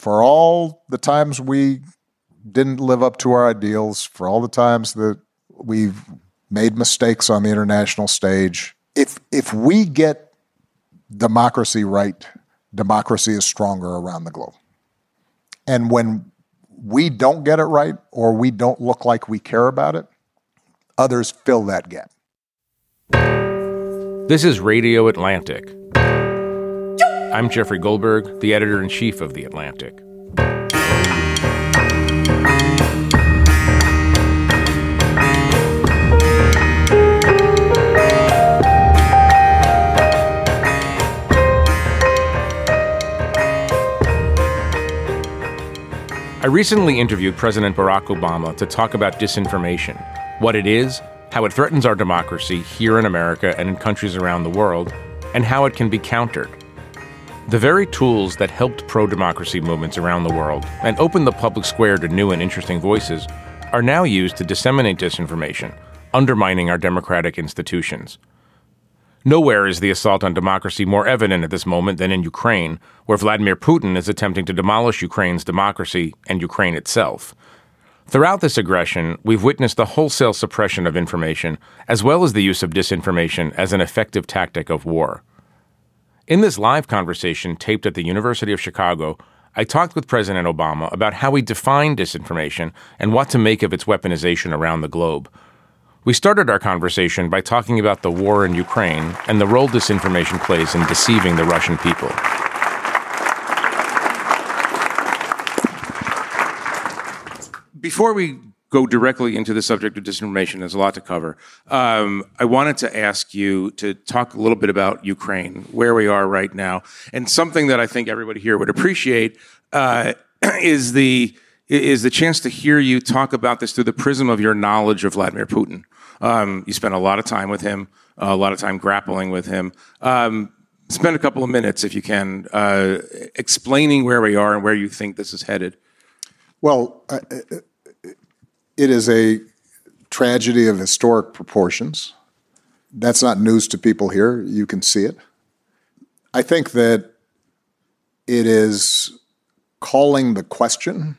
For all the times we didn't live up to our ideals, for all the times that we've made mistakes on the international stage, if if we get democracy right, democracy is stronger around the globe. And when we don't get it right or we don't look like we care about it, others fill that gap. This is Radio Atlantic. I'm Jeffrey Goldberg, the editor in chief of The Atlantic. I recently interviewed President Barack Obama to talk about disinformation, what it is, how it threatens our democracy here in America and in countries around the world, and how it can be countered. The very tools that helped pro democracy movements around the world and opened the public square to new and interesting voices are now used to disseminate disinformation, undermining our democratic institutions. Nowhere is the assault on democracy more evident at this moment than in Ukraine, where Vladimir Putin is attempting to demolish Ukraine's democracy and Ukraine itself. Throughout this aggression, we've witnessed the wholesale suppression of information, as well as the use of disinformation as an effective tactic of war. In this live conversation taped at the University of Chicago, I talked with President Obama about how we define disinformation and what to make of its weaponization around the globe. We started our conversation by talking about the war in Ukraine and the role disinformation plays in deceiving the Russian people. Before we go directly into the subject of disinformation, there's a lot to cover. Um, I wanted to ask you to talk a little bit about Ukraine, where we are right now, and something that I think everybody here would appreciate uh, is the is the chance to hear you talk about this through the prism of your knowledge of Vladimir Putin. Um, you spent a lot of time with him, uh, a lot of time grappling with him. Um, spend a couple of minutes, if you can, uh, explaining where we are and where you think this is headed. Well, uh, it is a tragedy of historic proportions. That's not news to people here. You can see it. I think that it is calling the question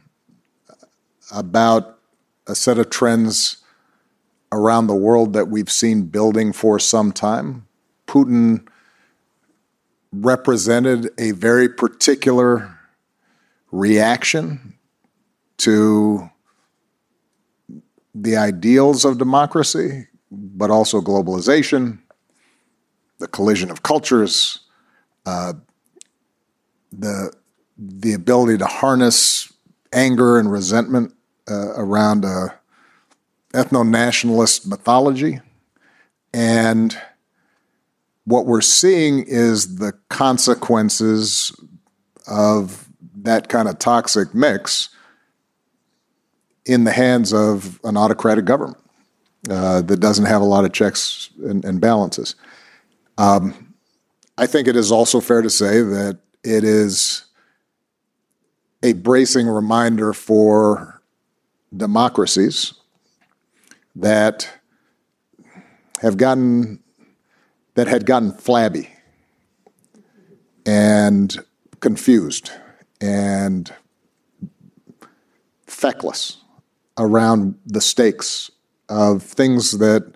about a set of trends around the world that we've seen building for some time. Putin represented a very particular reaction to the ideals of democracy, but also globalization, the collision of cultures, uh, the the ability to harness anger and resentment uh, around a ethno nationalist mythology. And what we're seeing is the consequences of that kind of toxic mix in the hands of an autocratic government uh, that doesn't have a lot of checks and, and balances. Um, I think it is also fair to say that it is a bracing reminder for democracies that have gotten that had gotten flabby and confused and feckless around the stakes of things that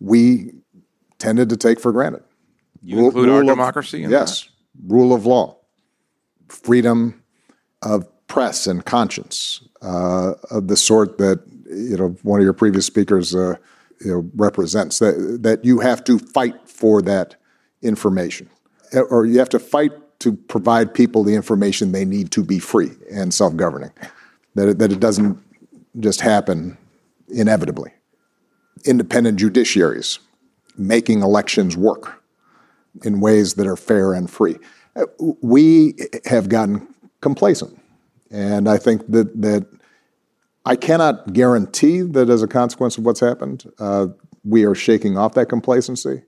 we tended to take for granted. You rule, include rule our of, democracy? yes. That? Rule of law, freedom of press and conscience, uh, of the sort that you know one of your previous speakers uh, you know, represents that that you have to fight for that information, or you have to fight to provide people the information they need to be free and self-governing. That it, that it doesn't just happen inevitably. Independent judiciaries making elections work in ways that are fair and free. We have gotten complacent And I think that that I cannot guarantee that as a consequence of what's happened, uh, we are shaking off that complacency.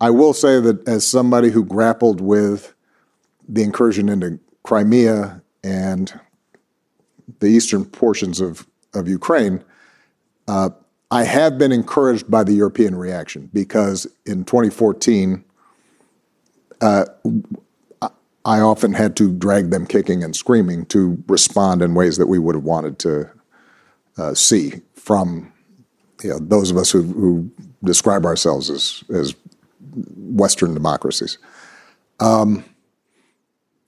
I will say that as somebody who grappled with the incursion into Crimea and the eastern portions of, of Ukraine, uh, I have been encouraged by the European reaction because in 2014, uh, I often had to drag them kicking and screaming to respond in ways that we would have wanted to uh, see from you know, those of us who, who, describe ourselves as, as Western democracies. Um,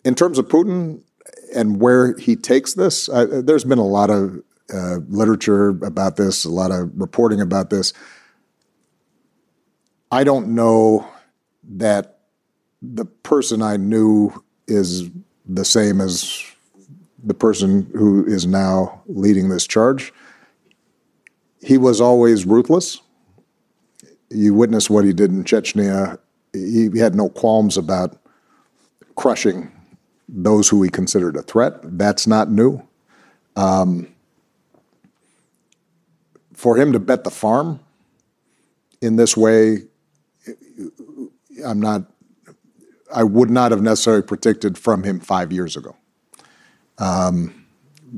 in terms of Putin and where he takes this, there's been a lot of uh, literature about this, a lot of reporting about this. I don't know that the person I knew is the same as the person who is now leading this charge. He was always ruthless. You witness what he did in Chechnya. He had no qualms about crushing those who he considered a threat. That's not new. Um, for him to bet the farm in this way, I'm not. I would not have necessarily predicted from him five years ago. Um,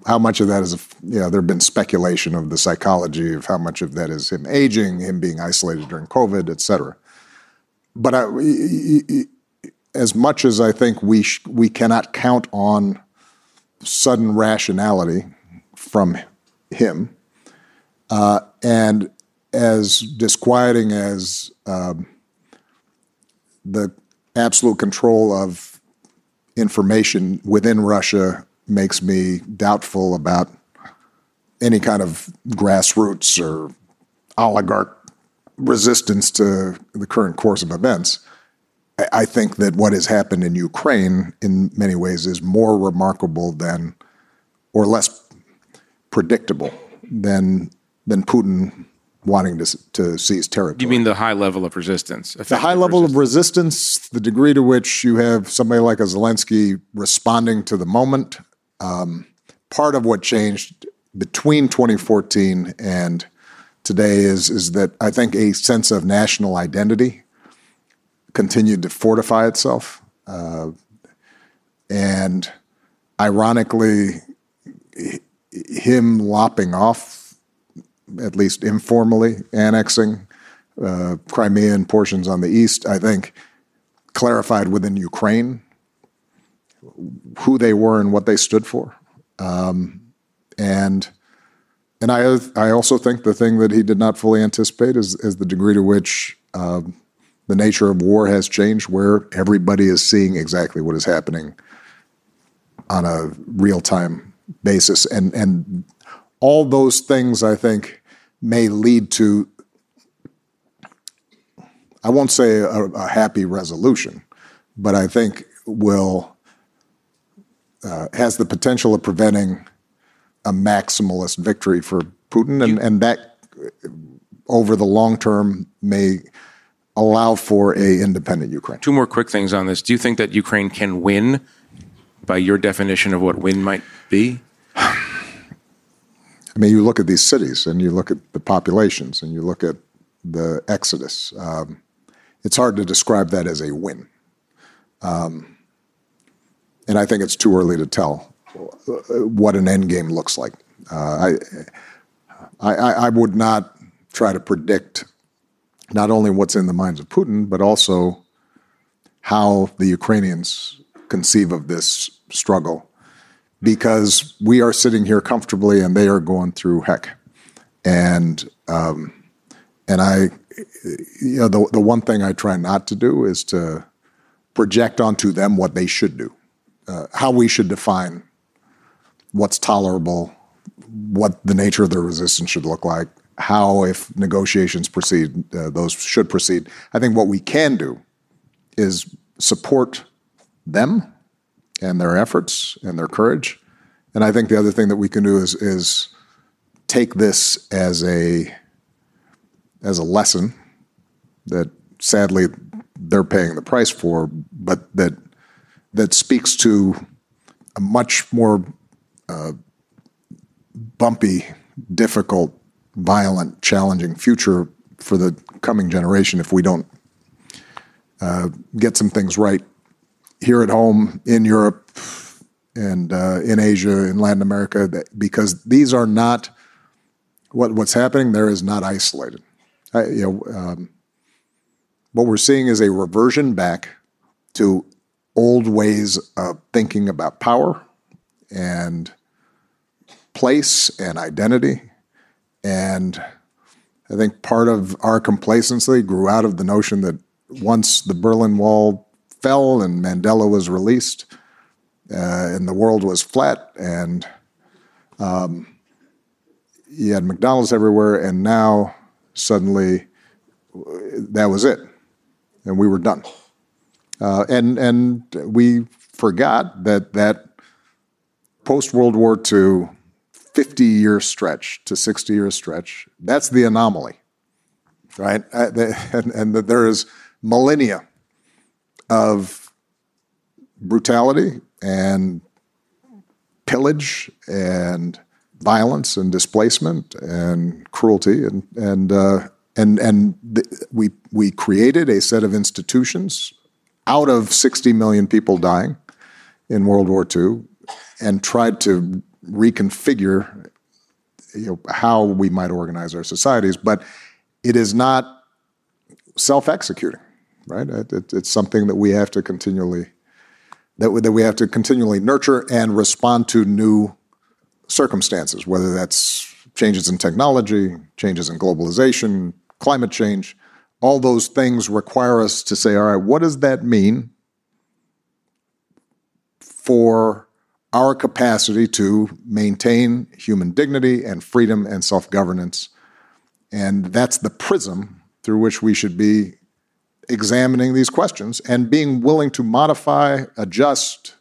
how much of that is, you know, there have been speculation of the psychology of how much of that is him aging, him being isolated during COVID, et cetera. But I, as much as I think we sh- we cannot count on sudden rationality from him, uh, and as disquieting as um, the absolute control of information within Russia makes me doubtful about any kind of grassroots or oligarch resistance to the current course of events. I think that what has happened in Ukraine, in many ways, is more remarkable than, or less predictable than than Putin wanting to to seize territory. You mean the high level of resistance? The high level resistance. of resistance, the degree to which you have somebody like a Zelensky responding to the moment. Um, part of what changed between 2014 and today is is that I think a sense of national identity continued to fortify itself. Uh, and ironically, him lopping off, at least informally, annexing uh, Crimea and portions on the east, I think clarified within Ukraine who they were and what they stood for. Um, and and I I also think the thing that he did not fully anticipate is, is the degree to which um, the nature of war has changed where everybody is seeing exactly what is happening on a real time basis. And, and all those things, I think, may lead to, I won't say a, a happy resolution, but I think will, uh, has the potential of preventing a maximalist victory for Putin. And, and that, over the long term, may allow for a independent Ukraine. Two more quick things on this. Do you think that Ukraine can win by your definition of what win might be? I mean, you look at these cities and you look at the populations and you look at the exodus. Um, it's hard to describe that as a win. Um, and I think it's too early to tell what an end game looks like. Uh, I, I, I would not try to predict not only what's in the minds of Putin, but also how the Ukrainians conceive of this struggle. Because we are sitting here comfortably and they are going through heck. And um, and I, you know, the the one thing I try not to do is to project onto them what they should do, uh, how we should define what's tolerable, what the nature of the resistance should look like, how, if negotiations proceed, uh, those should proceed. I think what we can do is support them and their efforts and their courage. And I think the other thing that we can do is is take this as a as a lesson that sadly they're paying the price for, but that that speaks to a much more uh, bumpy, difficult, violent, challenging future for the coming generation if we don't uh, get some things right here at home, in Europe, and uh, in Asia, in Latin America, that, because these are not what what's happening there is not isolated. I, you know, um, what we're seeing is a reversion back to old ways of thinking about power and place and identity. And I think part of our complacency grew out of the notion that once the Berlin Wall fell and Mandela was released, uh, and the world was flat, and um, you had McDonald's everywhere, and now suddenly that was it, and we were done. Uh, and and we forgot that that post World War II, fifty year stretch to sixty year stretch, that's the anomaly, right? Uh, and, and that there is millennia of brutality and pillage and violence and displacement and cruelty and and uh, and and the, we we created a set of institutions out of 60 million people dying in World War II and tried to reconfigure you know, how we might organize our societies, but it is not self-executing, right? It, it, it's something that we have to continually that we, that we have to continually nurture and respond to new circumstances, whether that's changes in technology, changes in globalization, climate change, all those things require us to say, all right, what does that mean for our capacity to maintain human dignity and freedom and self governance? And that's the prism through which we should be examining these questions and being willing to modify, adjust,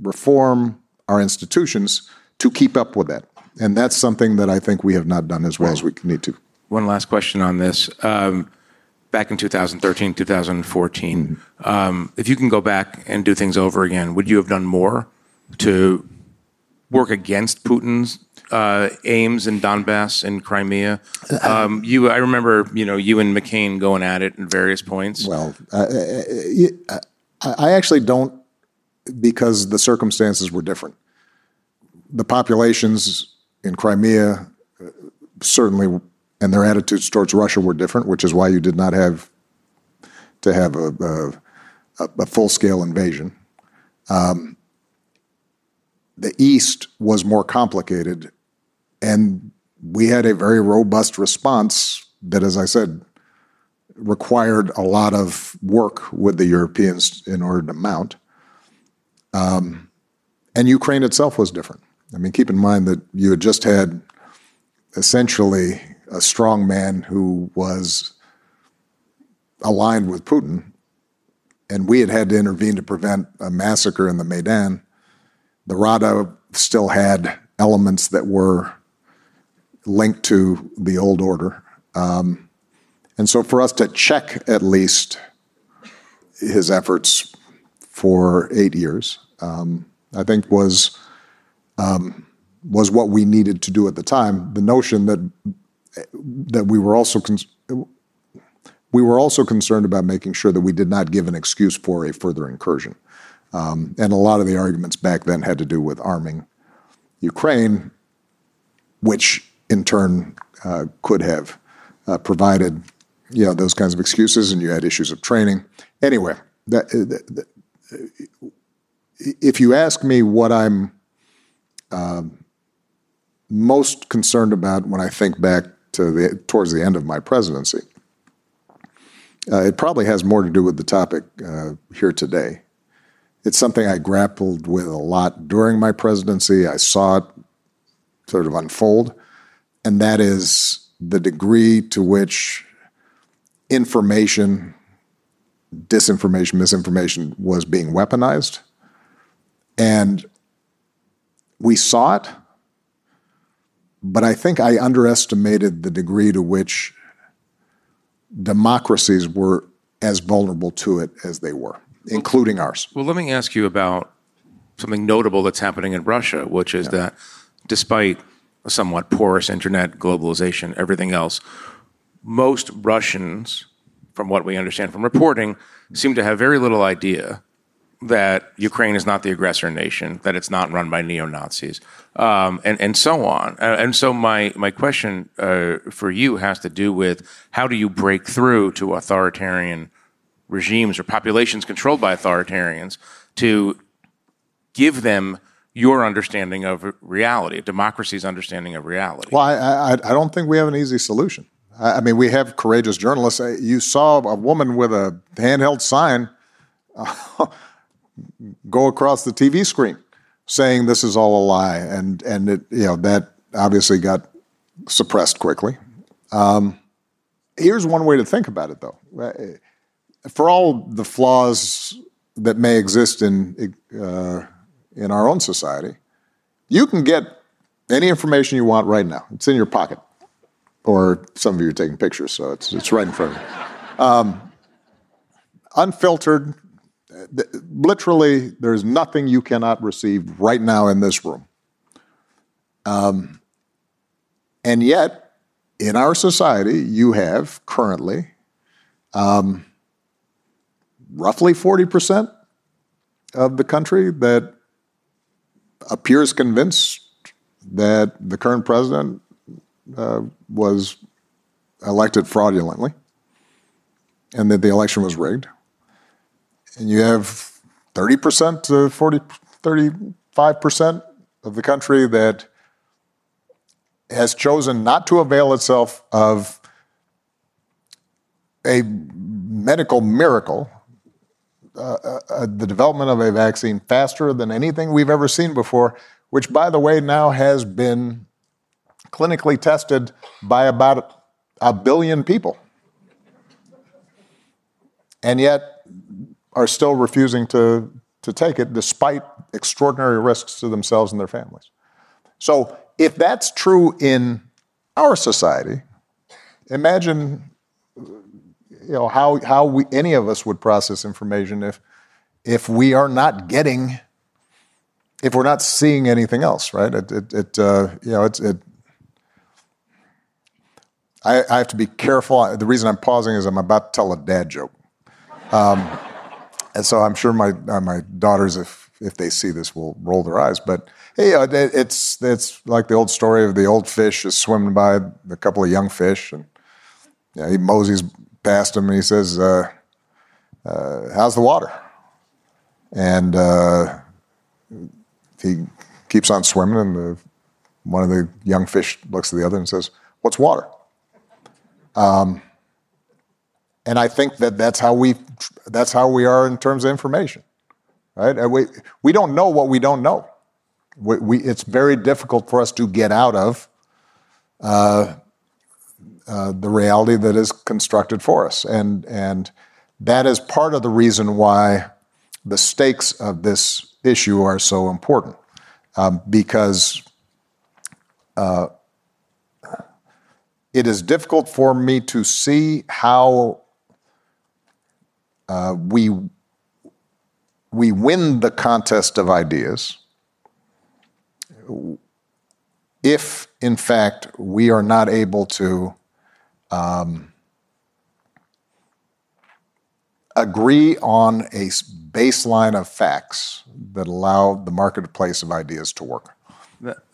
reform our institutions to keep up with that. And that's something that I think we have not done as well as we need to. One last question on this. Um, back in 2013, 2014, um, if you can go back and do things over again, would you have done more to work against Putin's uh, aims in Donbass and Crimea? Um, you, I remember, you know, you and McCain going at it at various points. Well, uh, I actually don't, because the circumstances were different. The populations in Crimea certainly and their attitudes towards Russia were different, which is why you did not have to have a, a, a full scale invasion. Um, the East was more complicated, and we had a very robust response that, as I said, required a lot of work with the Europeans in order to mount. Um, and Ukraine itself was different. I mean, keep in mind that you had just had essentially a strong man who was aligned with Putin, and we had had to intervene to prevent a massacre in the Maidan. The Rada still had elements that were linked to the old order. Um, and so for us to check at least his efforts for eight years, um, I think was um, was what we needed to do at the time. The notion that that we were also con- we were also concerned about making sure that we did not give an excuse for a further incursion. Um, and a lot of the arguments back then had to do with arming Ukraine, which in turn uh, could have uh, provided you know those kinds of excuses, and you had issues of training. Anyway, that, uh, that, if you ask me what I'm um, most concerned about when I think back to the towards the end of my presidency. Uh, it probably has more to do with the topic uh, here today. It's something I grappled with a lot during my presidency. I saw it sort of unfold, and that is the degree to which information, disinformation, misinformation was being weaponized. And we saw it but I think I underestimated the degree to which democracies were as vulnerable to it as they were, including ours. Well, let me ask you about something notable that's happening in Russia, which is that despite somewhat porous internet, globalization, everything else, most Russians, from what we understand from reporting, seem to have very little idea that Ukraine is not the aggressor nation, that it's not run by neo Nazis, um, and and so on. Uh, and so my my question uh, for you has to do with how do you break through to authoritarian regimes or populations controlled by authoritarians to give them your understanding of reality, democracy's understanding of reality. Well, I, I, I don't think we have an easy solution. I, I mean, we have courageous journalists. You saw a woman with a handheld sign uh, go across the TV screen saying this is all a lie, and and it, you know that obviously got suppressed quickly. Um, here's one way to think about it, though. For all the flaws that may exist in uh, in our own society, you can get any information you want right now. It's in your pocket, or some of you are taking pictures, so it's it's right in front of you. Um, unfiltered, literally, there's nothing you cannot receive right now in this room. Um, and yet, in our society, you have currently um, roughly 40% of the country that appears convinced that the current president uh, was elected fraudulently and that the election was rigged. And you have 30% to 40, 35% of the country that has chosen not to avail itself of a medical miracle, uh, uh, uh, the development of a vaccine faster than anything we've ever seen before, which, by the way, now has been clinically tested by about a billion people. And yet, are still refusing to, to take it despite extraordinary risks to themselves and their families. So, if that's true in our society, imagine you know how, how we, any of us would process information if if we are not getting if we're not seeing anything else right? It, it, it uh, you know it's it I, I, have to be careful. The reason i'm pausing is i'm about to tell a dad joke. Um, and so I'm sure my uh, my daughters, if if they see this, will roll their eyes. But hey, uh, it's it's like the old story of the old fish is swimming by a couple of young fish, and yeah, he moseys past him, and he says, uh, uh, "How's the water?" And uh, he keeps on swimming, and the, one of the young fish looks at the other and says, "What's water?" Um, and I think that that's how we that's how we are in terms of information, right? We we don't know what we don't know. We, we it's very difficult for us to get out of uh, the reality that is constructed for us, and and that is part of the reason why the stakes of this issue are so important, um, because. Uh, it is difficult for me to see how uh, we we win the contest of ideas if, in fact, we are not able to um, agree on a baseline of facts that allow the marketplace of ideas to work.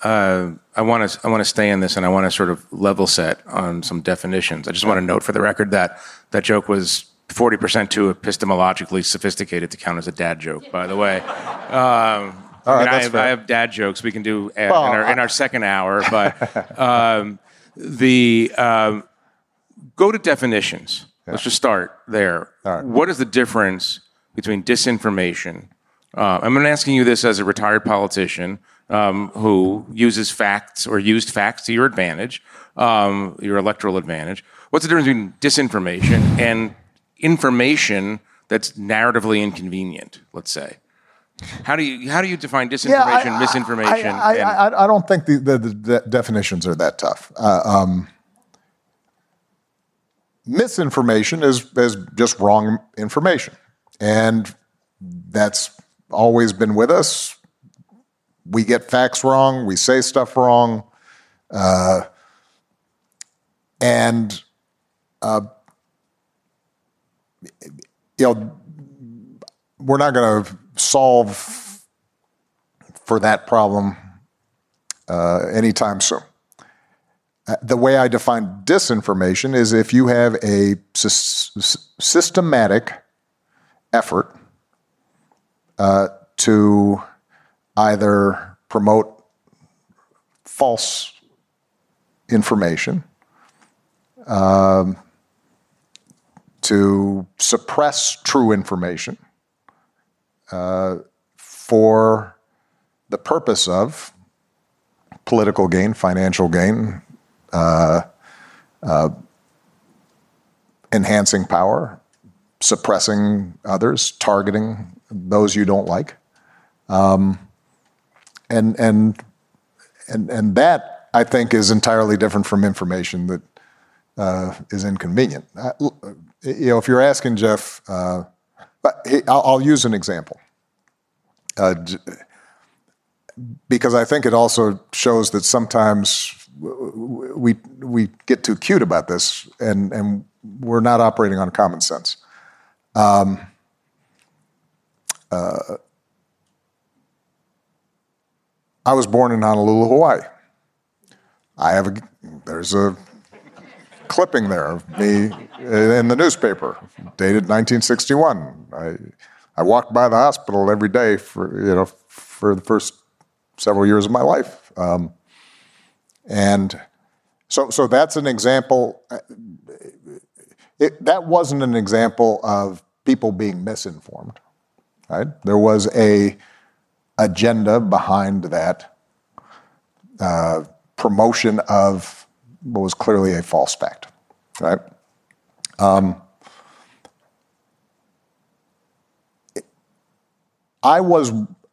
Uh, I want to I want to stay in this, and I want to sort of level set on some definitions. I just want to note for the record that that joke was 40% too epistemologically sophisticated to count as a dad joke, by the way. Um, I, mean, I, have, I, have, dad jokes we can do well, in, our, in, our, second hour, but um, the um, go to definitions. Yeah. Let's just start there. Right. What is the difference between disinformation? Uh, I'm asking you this as a retired politician um, who uses facts or used facts to your advantage, um, your electoral advantage. What's the difference between disinformation and information that's narratively inconvenient, let's say. How do you how do you define disinformation, yeah, I, misinformation? I, I, I, I, don't think the, the, the, definitions are that tough. Uh, um, misinformation is is just wrong information, and that's always been with us. We get facts wrong, we say stuff wrong, uh, and uh, you know we're not going to solve for that problem uh, anytime soon. Uh, the way I define disinformation is if you have a sy- systematic effort uh, to either promote false information, um, to suppress true information uh, for the purpose of political gain, financial gain, enhancing power, suppressing others, targeting those you don't like, um, and and and and that I think is entirely different from information that uh, is inconvenient. Uh, you know, if you're asking Jeff, uh, he, I'll, I'll, use an example uh, because I think it also shows that sometimes we we get too cute about this, and and we're not operating on common sense. Um, uh, I was born in Honolulu, Hawaii. I have a there's a clipping there of me in the newspaper, dated 1961. I I walked by the hospital every day for you know for the first several years of my life. Um, and so, so that's an example. It, that wasn't an example of people being misinformed. Right? There was a agenda behind that uh, promotion of what was clearly a false fact. Right? Um, I was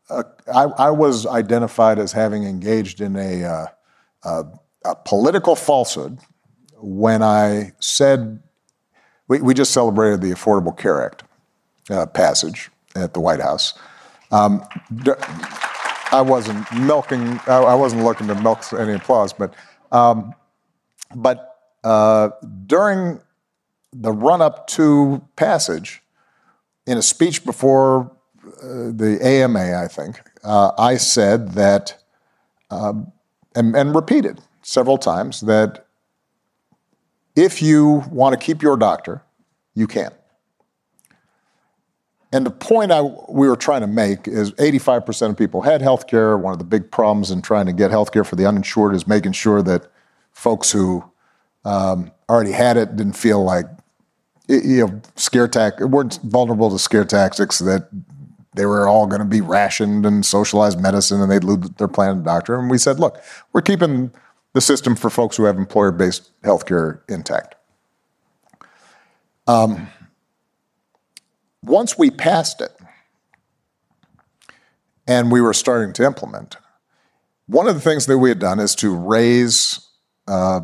uh, I, I, was identified as having engaged in a uh, a, a political falsehood when I said we, we just celebrated the Affordable Care Act uh, passage at the White House. Um, I wasn't milking. I wasn't looking to milk any applause, but um, but uh, during the run-up to passage, in a speech before uh, the AMA, I think uh, I said that um, and, and repeated several times that if you want to keep your doctor, you can. And the point I, we were trying to make is 85% of people had health care. One of the big problems in trying to get health care for the uninsured is making sure that folks who um, already had it didn't feel like, you know, scare tactics, weren't vulnerable to scare tactics that they were all going to be rationed and socialized medicine and they'd lose their plan doctor. And we said, look, we're keeping the system for folks who have employer based health care intact. Um, once we passed it and we were starting to implement, one of the things that we had done is to raise uh,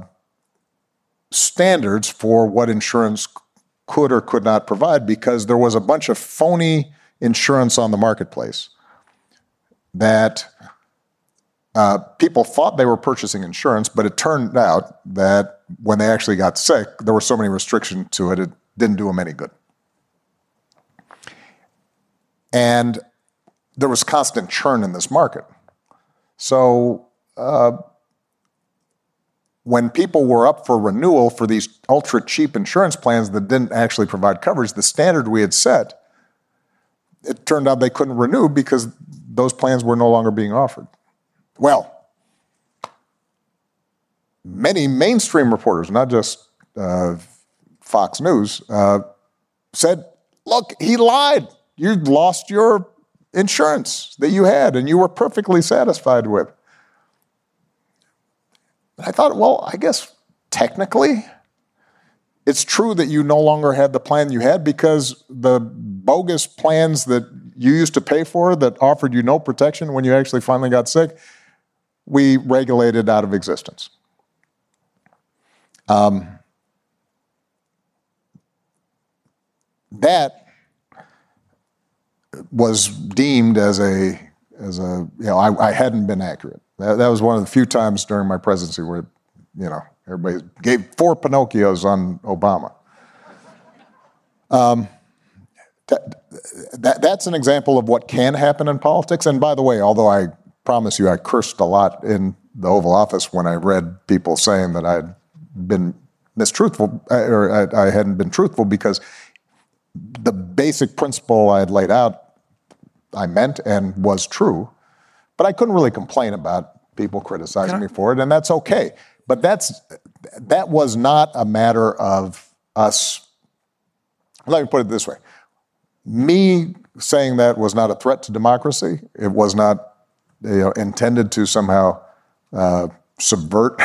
standards for what insurance could or could not provide because there was a bunch of phony insurance on the marketplace that uh, people thought they were purchasing insurance, but it turned out that when they actually got sick, there were so many restrictions to it, it didn't do them any good. And there was constant churn in this market. So uh, when people were up for renewal for these ultra cheap insurance plans that didn't actually provide coverage, the standard we had set it turned out they couldn't renew because those plans were no longer being offered. Well, many mainstream reporters, not just uh, Fox News, uh, said, look, he lied. You lost your insurance that you had and you were perfectly satisfied with. And I thought, well, I guess technically it's true that you no longer had the plan you had because the bogus plans that you used to pay for that offered you no protection when you actually finally got sick, we regulated out of existence. Um, that was deemed as a as a you know I, I hadn't been accurate. That, that was one of the few times during my presidency where you know everybody gave four Pinocchios on Obama. Um, that, that, that's an example of what can happen in politics. And by the way, although I promise you I cursed a lot in the Oval Office when I read people saying that I'd been mistruthful or I, I hadn't been truthful because the basic principle I had laid out I meant and was true, but I couldn't really complain about people criticizing me for it, and that's okay. But that's that was not a matter of us. Let me put it this way: me saying that was not a threat to democracy. It was not you know, intended to somehow uh, subvert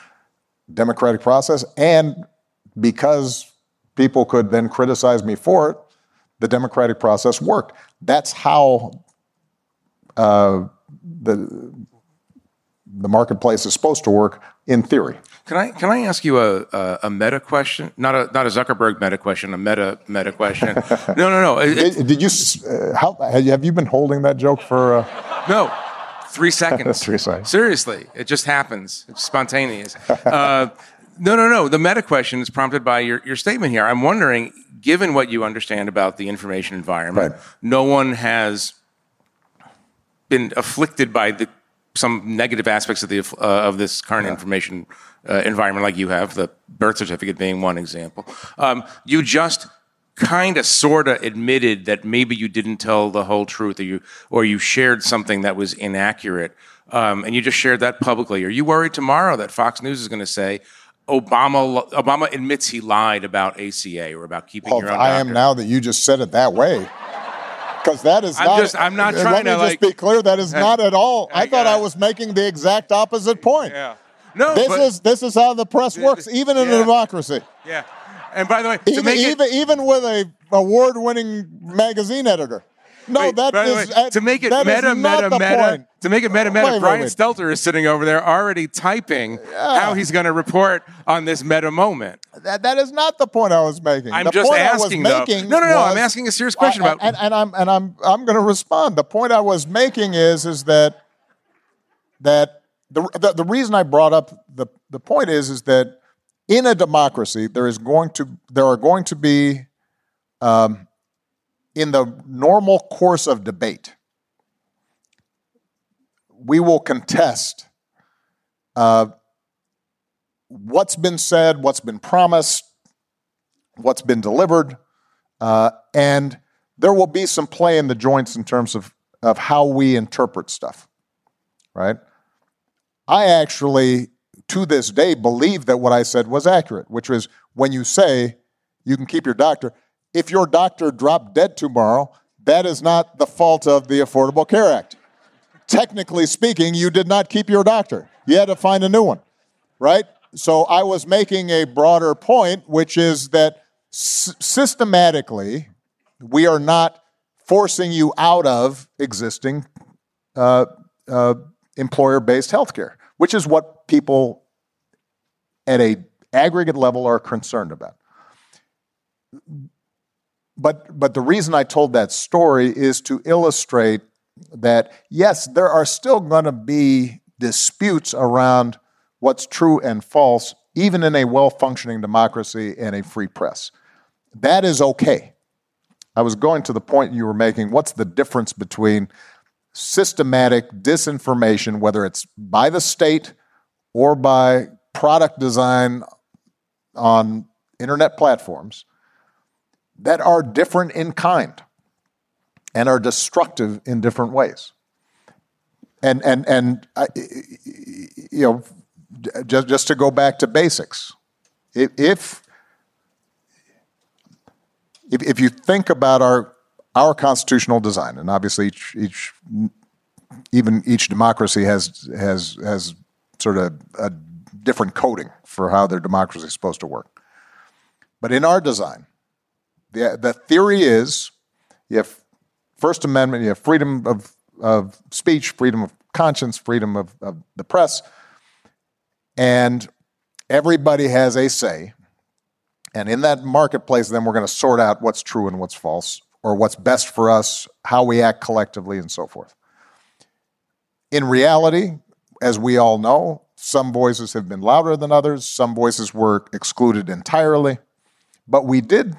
democratic process, and because people could then criticize me for it, the democratic process worked. That's how uh, the the marketplace is supposed to work in theory. Can I can I ask you a, a, a meta question? Not a not a Zuckerberg meta question, a meta meta question. no, no, no. It, did, did, you uh, how have you been holding that joke for? Uh... No, three seconds. three seconds. Seriously, it just happens. It's spontaneous. Uh, no, no, no. The meta question is prompted by your, your statement here. I'm wondering, given what you understand about the information environment, right. no one has been afflicted by the some negative aspects of the uh, of this current yeah. information uh, environment, like you have, the birth certificate being one example. Um, you just kind of sort of admitted that maybe you didn't tell the whole truth, or you or you shared something that was inaccurate, um, and you just shared that publicly. Are you worried tomorrow that Fox News is going to say? Obama Obama admits he lied about ACA or about keeping well, your own. I am now that you just said it that way. Because that is I'm not. Just, I'm not trying let to me like, just be clear. That is not at all. I, I thought I was making the exact opposite point. Yeah. No. This but, is this is how the press works, even in yeah. a democracy. Yeah. And by the way, even even, it, even with a award-winning magazine editor. No, wait, that is way, to make it meta, meta, meta. Point. To make it meta, meta. Wait, Brian wait, Stelter is sitting over there already typing yeah. how he's going to report on this meta moment. That, that is not the point I was making. I'm the just point asking. I was making no, no, no. Was, I'm asking a serious question I, about. And, and I'm and I'm I'm going to respond. The point I was making is is that that the, the the reason I brought up the the point is is that in a democracy there is going to there are going to be um, in the normal course of debate, we will contest uh, what's been said, what's been promised, what's been delivered, uh, and there will be some play in the joints in terms of, of how we interpret stuff, right? I actually, to this day, believe that what I said was accurate, which was when you say you can keep your doctor, if your doctor dropped dead tomorrow, that is not the fault of the Affordable Care Act. Technically speaking, you did not keep your doctor. You had to find a new one, right? So I was making a broader point, which is that s- systematically, we are not forcing you out of existing uh, uh, employer-based healthcare, which is what people at a aggregate level are concerned about but but the reason I told that story is to illustrate that yes, there are still going to be disputes around what's true and false, even in a well-functioning democracy and a free press. That is okay. I was going to the point you were making. What's the difference between systematic disinformation, whether it's by the state or by product design on internet platforms, that are different in kind and are destructive in different ways. And and and uh, you know, just just to go back to basics, if if if you think about our our constitutional design, and obviously each each even each democracy has has has sort of a different coding for how their democracy is supposed to work. But in our design, the, the theory is you have First Amendment, you have freedom of, of speech, freedom of conscience, freedom of, of the press, and everybody has a say. And in that marketplace, then we're going to sort out what's true and what's false, or what's best for us, how we act collectively, and so forth. in reality, as we all know, some voices have been louder than others, some voices were excluded entirely. But we did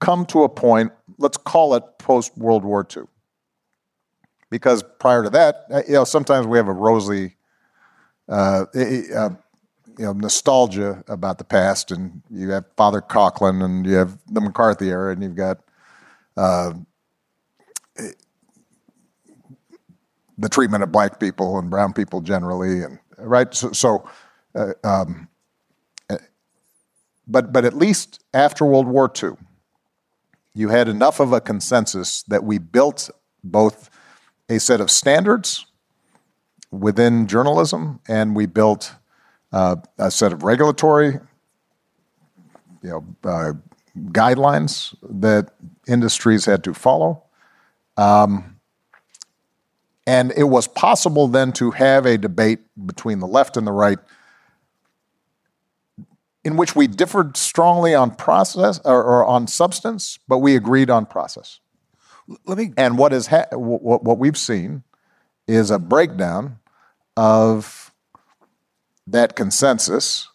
come to a point, let's call it post World War II. Because prior to that, uh, you know, sometimes we have a rosy, uh, uh, you know, nostalgia about the past, and you have Father Coughlin, and you have the McCarthy era, and you've got uh, the treatment of black people and brown people generally, and right. So, so uh, um, but but at least after World War II, you had enough of a consensus that we built both a set of standards within journalism, and we built uh, a set of regulatory, you know, uh, guidelines that industries had to follow. Um, and it was possible then to have a debate between the left and the right in which we differed strongly on process or, or on substance, but we agreed on process. Let me. And what is ha- what, what we've seen is a breakdown of that consensus,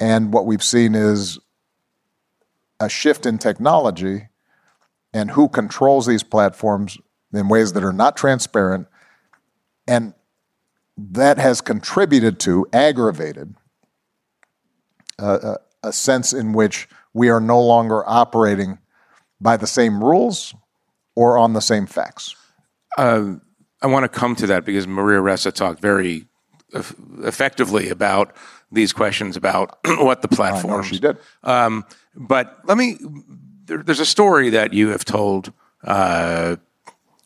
and what we've seen is a shift in technology and who controls these platforms in ways that are not transparent, and that has contributed to, aggravated, a, a sense in which we are no longer operating by the same rules or on the same facts. Uh, I want to come to that because Maria Ressa talked very effectively about these questions about what the platform. she did. Um, but let me. There, there's a story that you have told uh,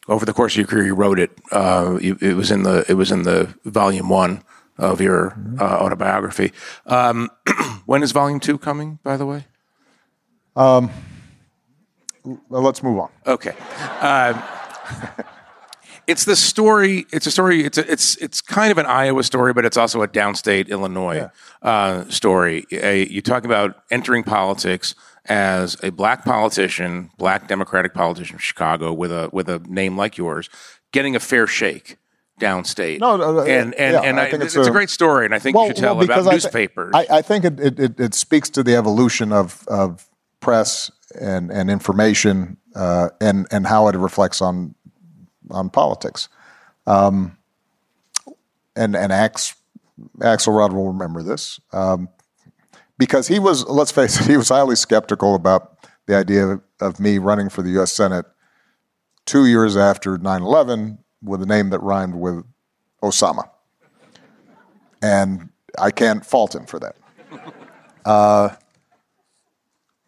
over the course of your career, you wrote it. Uh, you, it was in the it was in the volume one of your mm-hmm. uh, autobiography. Um, when is volume two coming? By the way. Um, let's move on. Okay. Uh, it's the story. It's a story. It's a, it's it's kind of an Iowa story, but it's also a downstate Illinois yeah. uh, story. You talk about entering politics as a black politician, black Democratic politician from Chicago with a with a name like yours, getting a fair shake downstate. No, no, and and, yeah, and I, I think it's, it's a, a, great story, and I think well, you should tell well, about I newspapers. Th- I, I, think it, it, it, speaks to the evolution of of press and and information, uh, and and how it reflects on on politics. Um, and and Ax, Axelrod will remember this. Um, because he was, let's face it, he was highly skeptical about the idea of, of me running for the U.S. Senate two years after 9 11 with a name that rhymed with Osama. And I can't fault him for that. Uh,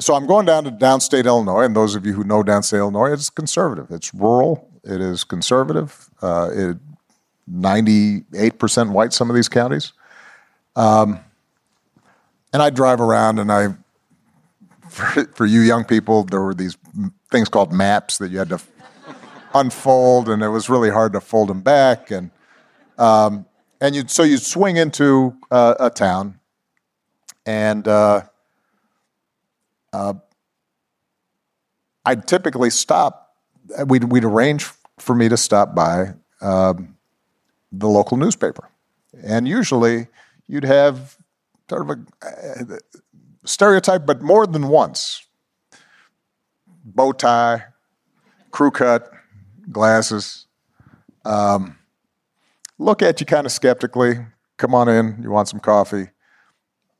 so I'm going down to downstate Illinois, and those of you who know downstate Illinois, it's conservative. It's rural. It is conservative. Uh, it, 98% white, some of these counties. Um, and I drive around and I, for, for, you young people, there were these things called maps that you had to unfold, and it was really hard to fold them back. And um, and you so you'd swing into uh, a town, and uh, uh, I'd typically stop. We'd we'd arrange for me to stop by um, the local newspaper, and usually you'd have sort of a uh, stereotype, but more than once. Bow tie, crew cut, glasses. Um, look at you kind of skeptically. Come on in. You want some coffee?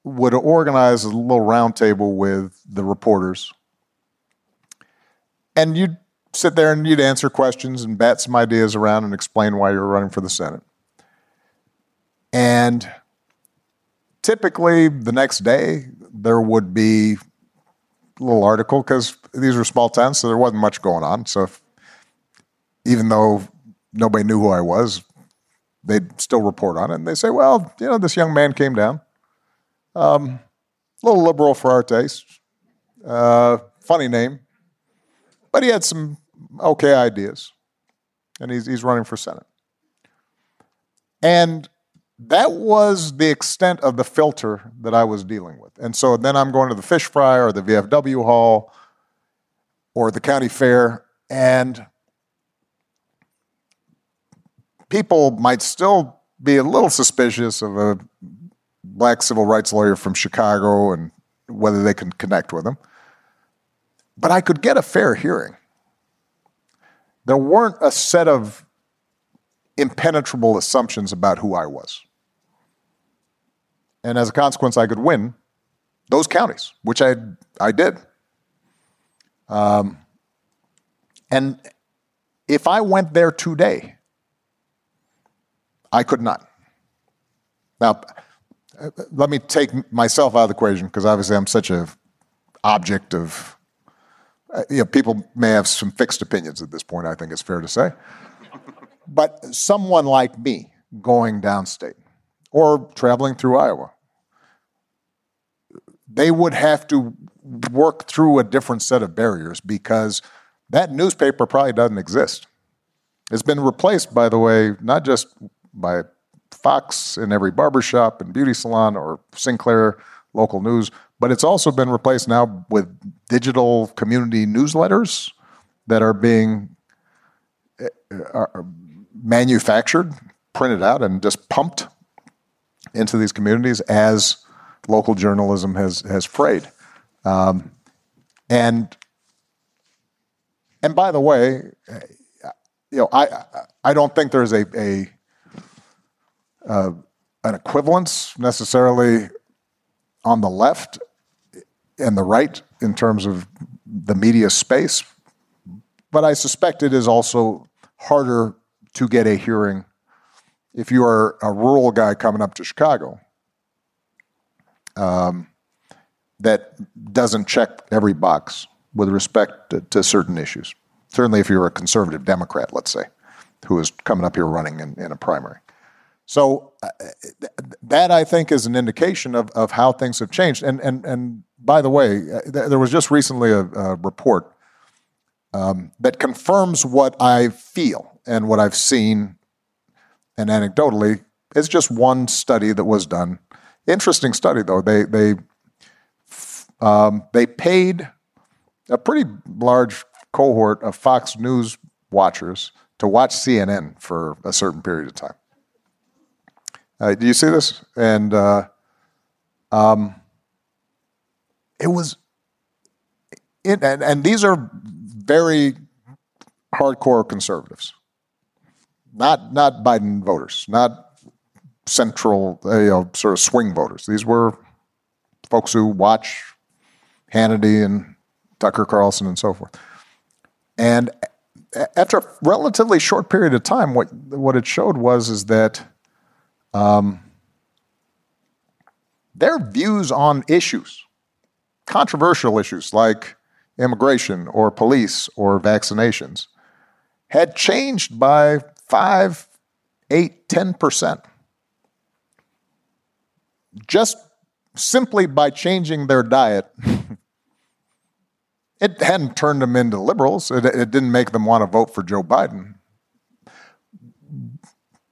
Would organize a little roundtable with the reporters, and you'd sit there and you'd answer questions and bat some ideas around and explain why you were running for the Senate. And typically the next day there would be a little article because these were small towns, so there wasn't much going on. So if, even though nobody knew who I was, they'd still report on it. And they say, well, you know, this young man came down, um, a little liberal for our taste, uh, funny name, but he had some okay ideas, and he's, he's running for Senate. And that was the extent of the filter that I was dealing with. And so then I'm going to the fish fry or the VFW hall or the county fair, and people might still be a little suspicious of a black civil rights lawyer from Chicago and whether they can connect with him. But I could get a fair hearing. There weren't a set of impenetrable assumptions about who I was. And as a consequence, I could win those counties, which I, I did. Um, and if I went there today, I could not. Now, let me take myself out of the equation because obviously I'm such a object of you know people may have some fixed opinions at this point I think it's fair to say but someone like me going downstate or traveling through Iowa they would have to work through a different set of barriers because that newspaper probably doesn't exist it's been replaced by the way not just by Fox in every barbershop and beauty salon or Sinclair local news, but it's also been replaced now with digital community newsletters that are being uh, are manufactured, printed out, and just pumped into these communities as local journalism has has frayed. Um, and and by the way, you know, I I don't think there's a a uh, an equivalence necessarily on the left and the right in terms of the media space, but I suspect it is also harder to get a hearing if you are a rural guy coming up to Chicago um, that doesn't check every box with respect to, to, certain issues. Certainly, if you're a conservative Democrat, let's say, who is coming up here running in, in a primary. So uh, that I think is an indication of, of how things have changed. And and and by the way, uh, there was just recently a, a report um, that confirms what I feel and what I've seen, and anecdotally, it's just one study that was done. Interesting study though. They they um, they paid a pretty large cohort of Fox News watchers to watch CNN for a certain period of time. Do you see this? And uh, um, it was, it, and, and these are very hardcore conservatives, not not Biden voters, not central, uh, you know, sort of swing voters. These were folks who watch Hannity and Tucker Carlson and so forth. And after a relatively short period of time, what what it showed was is that um, their views on issues, controversial issues like immigration or police or vaccinations, had changed by 5, 8, 10%. Just simply by changing their diet. it hadn't turned them into liberals. It, it didn't make them want to vote for Joe Biden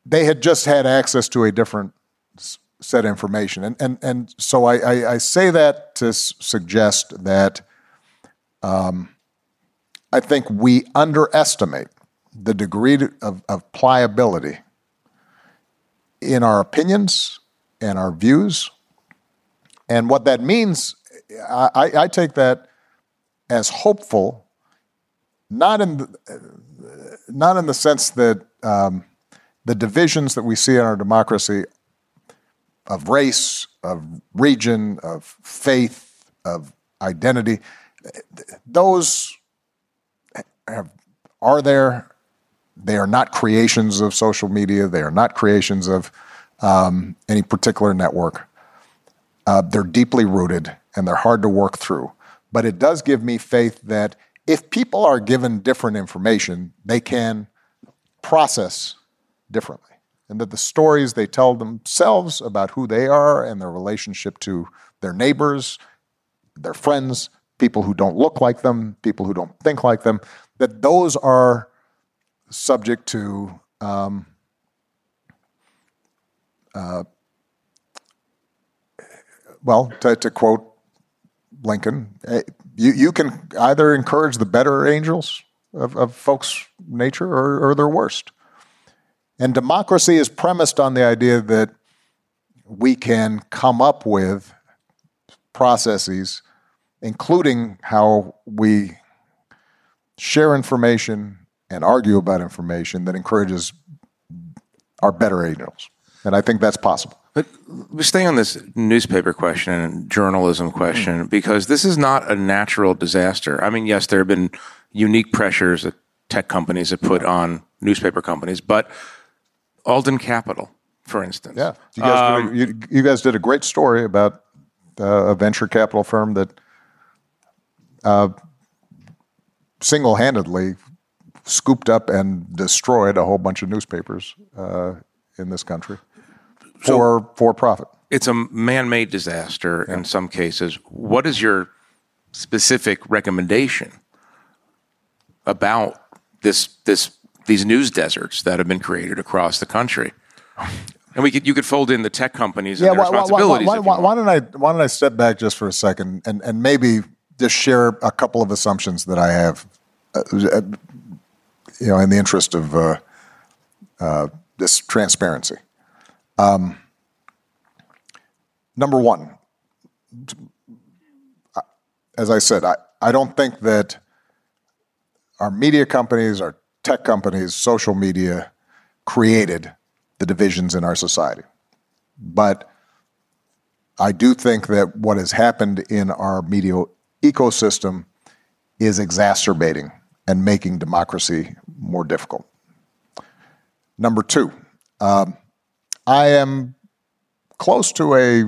they had just had access to a different set of information. And, and, and so I, I, I say that to s- suggest that um, I think we underestimate the degree of, of pliability in our opinions and our views. And what that means, I, I take that as hopeful, not in the, not in the sense that um, the divisions that we see in our democracy of race, of region, of faith, of identity, those have, are there. They are not creations of social media. They are not creations of um, any particular network. Uh, they're deeply rooted and they're hard to work through. But it does give me faith that if people are given different information, they can process differently. And that the stories they tell themselves about who they are and their relationship to their neighbors, their friends, people who don't look like them, people who don't think like them, that those are subject to um, uh, well, to, to, quote Lincoln, you, you can either encourage the better angels of, of folks' nature or, or their worst. And democracy is premised on the idea that we can come up with processes, including how we share information and argue about information that encourages our better angels. And I think that's possible. But stay on this newspaper question and journalism question because this is not a natural disaster. I mean, yes, there have been unique pressures that tech companies have put on newspaper companies, but Alden Capital, for instance. Yeah, you guys, um, did, a, you, you guys, did a great story about uh, a venture capital firm that uh, single-handedly scooped up and destroyed a whole bunch of newspapers uh, in this country for so for profit. It's a man-made disaster yeah. in some cases. What is your specific recommendation about this this these news deserts that have been created across the country? And we could you could fold in the tech companies yeah, and their why, responsibilities. Why, why, why, don't I why don't I step back just for a second and, and maybe just share a couple of assumptions that I have, uh, uh you know, in the interest of uh, uh, this transparency. Um, number one, as I said, I, I don't think that our media companies, our tech companies, social media created the divisions in our society. But I do think that what has happened in our media ecosystem is exacerbating and making democracy more difficult. Number two, um, I am close to a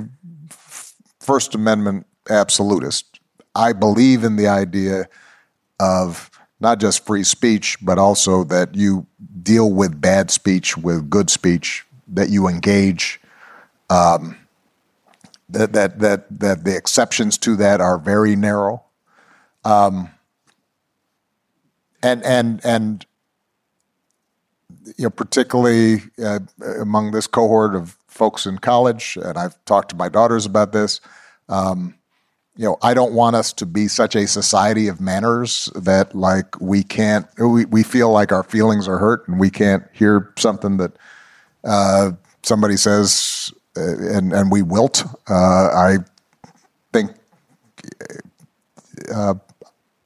First Amendment absolutist. I believe in the idea of not just free speech, but also that you deal with bad speech with good speech, that you engage. Um, that that that that the exceptions to that are very narrow, um, and and and you know particularly uh, among this cohort of folks in college, and I've talked to my daughters about this. Um, you know, I don't want us to be such a society of manners that like we can't, we, we feel like our feelings are hurt and we can't hear something that uh, somebody says uh, and, and we wilt. Uh, I think uh,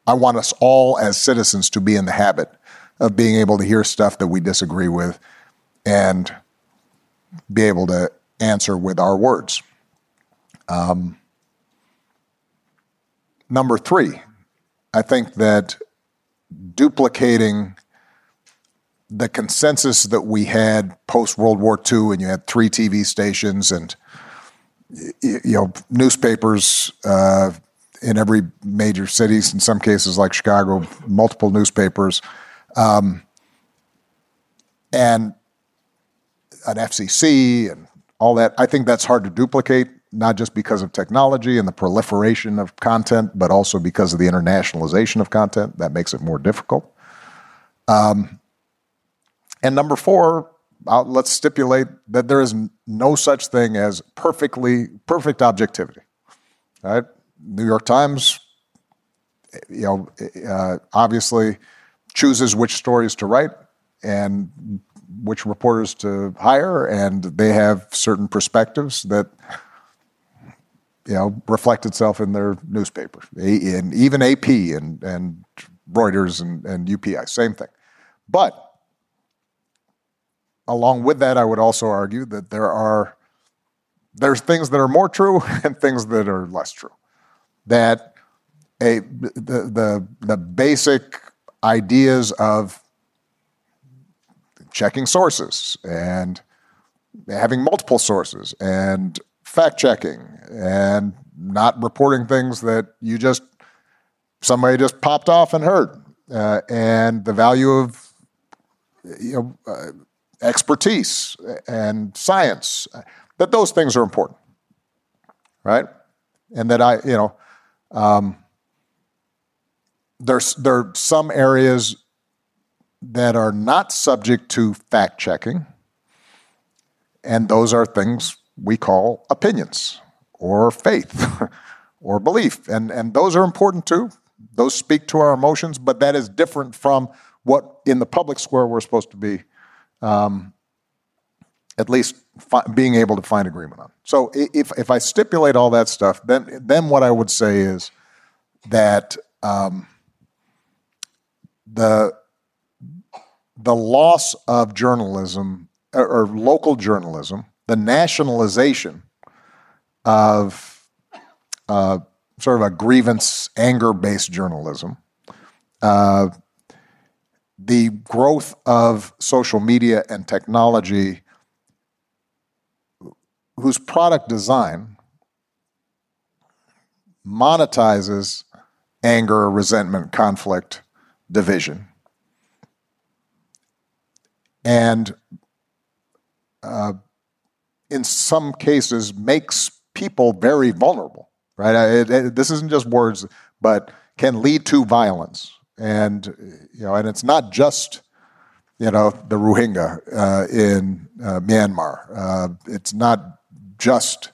I want us all as citizens to be in the habit of being able to hear stuff that we disagree with and be able to answer with our words. Um, Number three, I think that duplicating the consensus that we had post World War II, and you had three TV stations and you know newspapers uh, in every major cities. In some cases, like Chicago, multiple newspapers, um, and an FCC and all that. I think that's hard to duplicate not just because of technology and the proliferation of content, but also because of the internationalization of content. That makes it more difficult. Um, and number four, uh, let's stipulate that there is no such thing as perfectly perfect objectivity. Right? New York Times, you know, uh, obviously chooses which stories to write and which reporters to hire, and they have certain perspectives that you know, reflect itself in their newspaper, and even AP and, and Reuters and, and UPI, same thing. But along with that, I would also argue that there are there's things that are more true and things that are less true. That a the the, the basic ideas of checking sources and having multiple sources and fact checking and not reporting things that you just somebody just popped off and heard, uh, and the value of you know uh, expertise and science. That those things are important, right? And that I, you know, um, there's there are some areas that are not subject to fact checking, and those are things we call opinions or faith or belief. And, and those are important too. Those speak to our emotions, but that is different from what in the public square we're supposed to be um, at least fi- being able to find agreement on. So if if I stipulate all that stuff, then then what I would say is that um, the the loss of journalism or, or local journalism, the nationalization of uh, sort of a grievance anger based journalism. Uh, the growth of social media and technology whose product design monetizes anger, resentment, conflict, division. And uh, in some cases, makes people very vulnerable, right? It, it, this isn't just words, but can lead to violence. And, you know, and it's not just you know, the Rohingya uh, in uh, Myanmar. Uh, it's not just,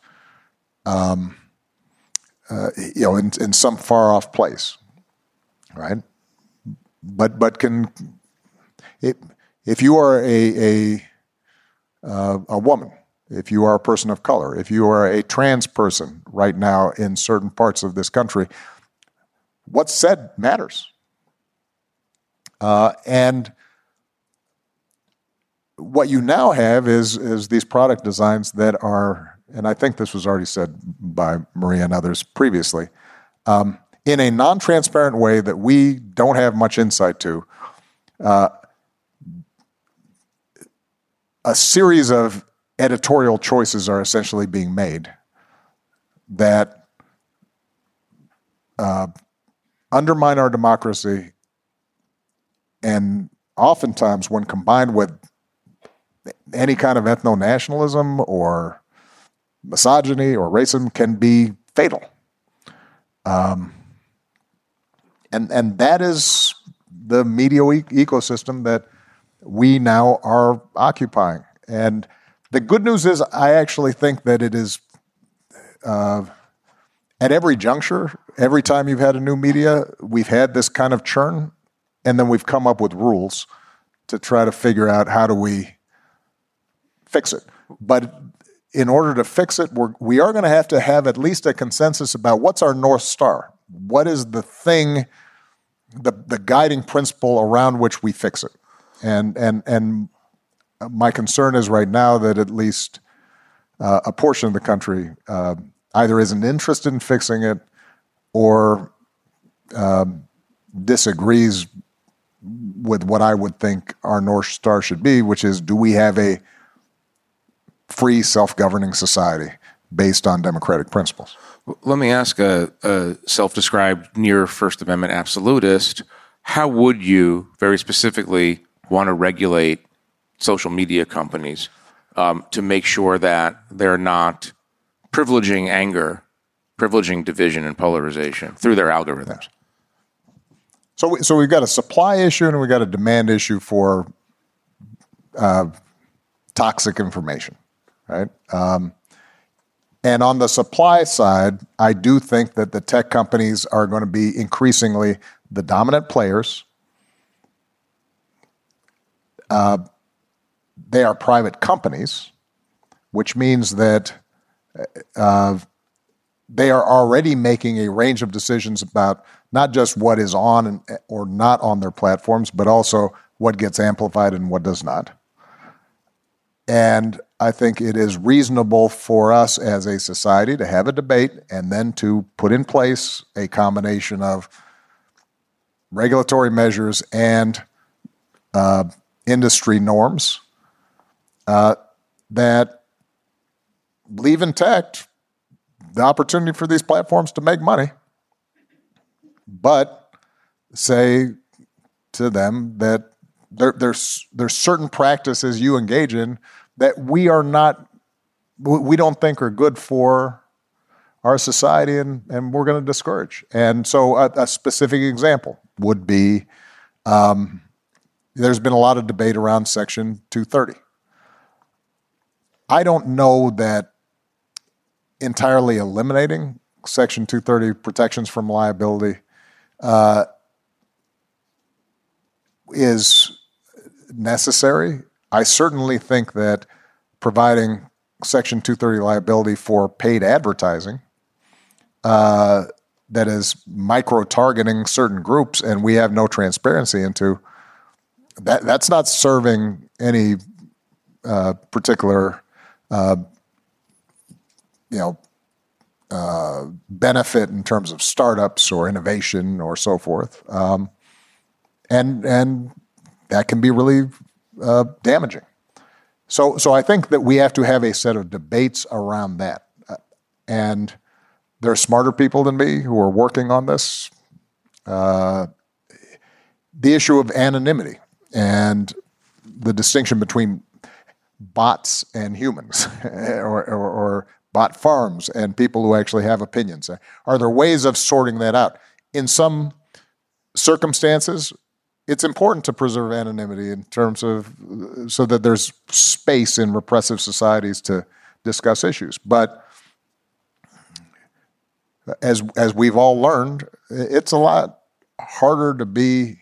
um, uh, you know, in, in some far off place, right? But but can it, if you are a a uh, a woman, if you are a person of color, if you are a trans person right now in certain parts of this country, what's said matters. Uh, and what you now have is is these product designs that are and I think this was already said by Maria and others previously, um, in a non transparent way that we don't have much insight to, uh, a series of editorial choices are essentially being made that uh, undermine our democracy and oftentimes when combined with any kind of ethno nationalism or misogyny or racism can be fatal. Um, and, and that is the media e- ecosystem that we now are occupying. And the good news is, I actually think that it is uh, at every juncture, every time you've had a new media, we've had this kind of churn, and then we've come up with rules to try to figure out how do we fix it. But in order to fix it, we're, we are going to have to have at least a consensus about what's our North Star. What is the thing, the, the guiding principle around which we fix it? And, and, and my concern is right now that at least uh, a portion of the country uh, either isn't interested in fixing it or um, disagrees with what I would think our North Star should be, which is do we have a free, self governing society based on democratic principles. Let me ask a, a self described near First Amendment absolutist how would you very specifically want to regulate social media companies um, to make sure that they're not privileging anger, privileging division and polarization through their algorithms? So, so we've got a supply issue and we've got a demand issue for uh, toxic information right? Um, and on the supply side, I do think that the tech companies are going to be increasingly the dominant players. Uh, they are private companies, which means that uh, they are already making a range of decisions about not just what is on and, or not on their platforms, but also what gets amplified and what does not. And I think it is reasonable for us as a society to have a debate and then to put in place a combination of regulatory measures and uh, industry norms uh, that leave intact the opportunity for these platforms to make money, but say to them that there, there's there's certain practices you engage in that we are not, we don't think are good for our society and, and we're going to discourage. And so a, a, specific example would be um, there's been a lot of debate around Section 230. I don't know that entirely eliminating Section 230 protections from liability uh, is necessary. I certainly think that providing Section 230 liability for paid advertising uh, that is micro targeting certain groups, and we have no transparency into that. That's not serving any uh, particular, uh, you know, uh, benefit in terms of startups or innovation or so forth, um, and and that can be really uh, damaging. So, so I think that we have to have a set of debates around that. Uh, and there are smarter people than me who are working on this. Uh, the issue of anonymity and the distinction between bots and humans, or, or, or bot farms and people who actually have opinions. Are there ways of sorting that out? In some circumstances, it's important to preserve anonymity in terms of so that there's space in repressive societies to discuss issues. But as as we've all learned, it's a lot harder to be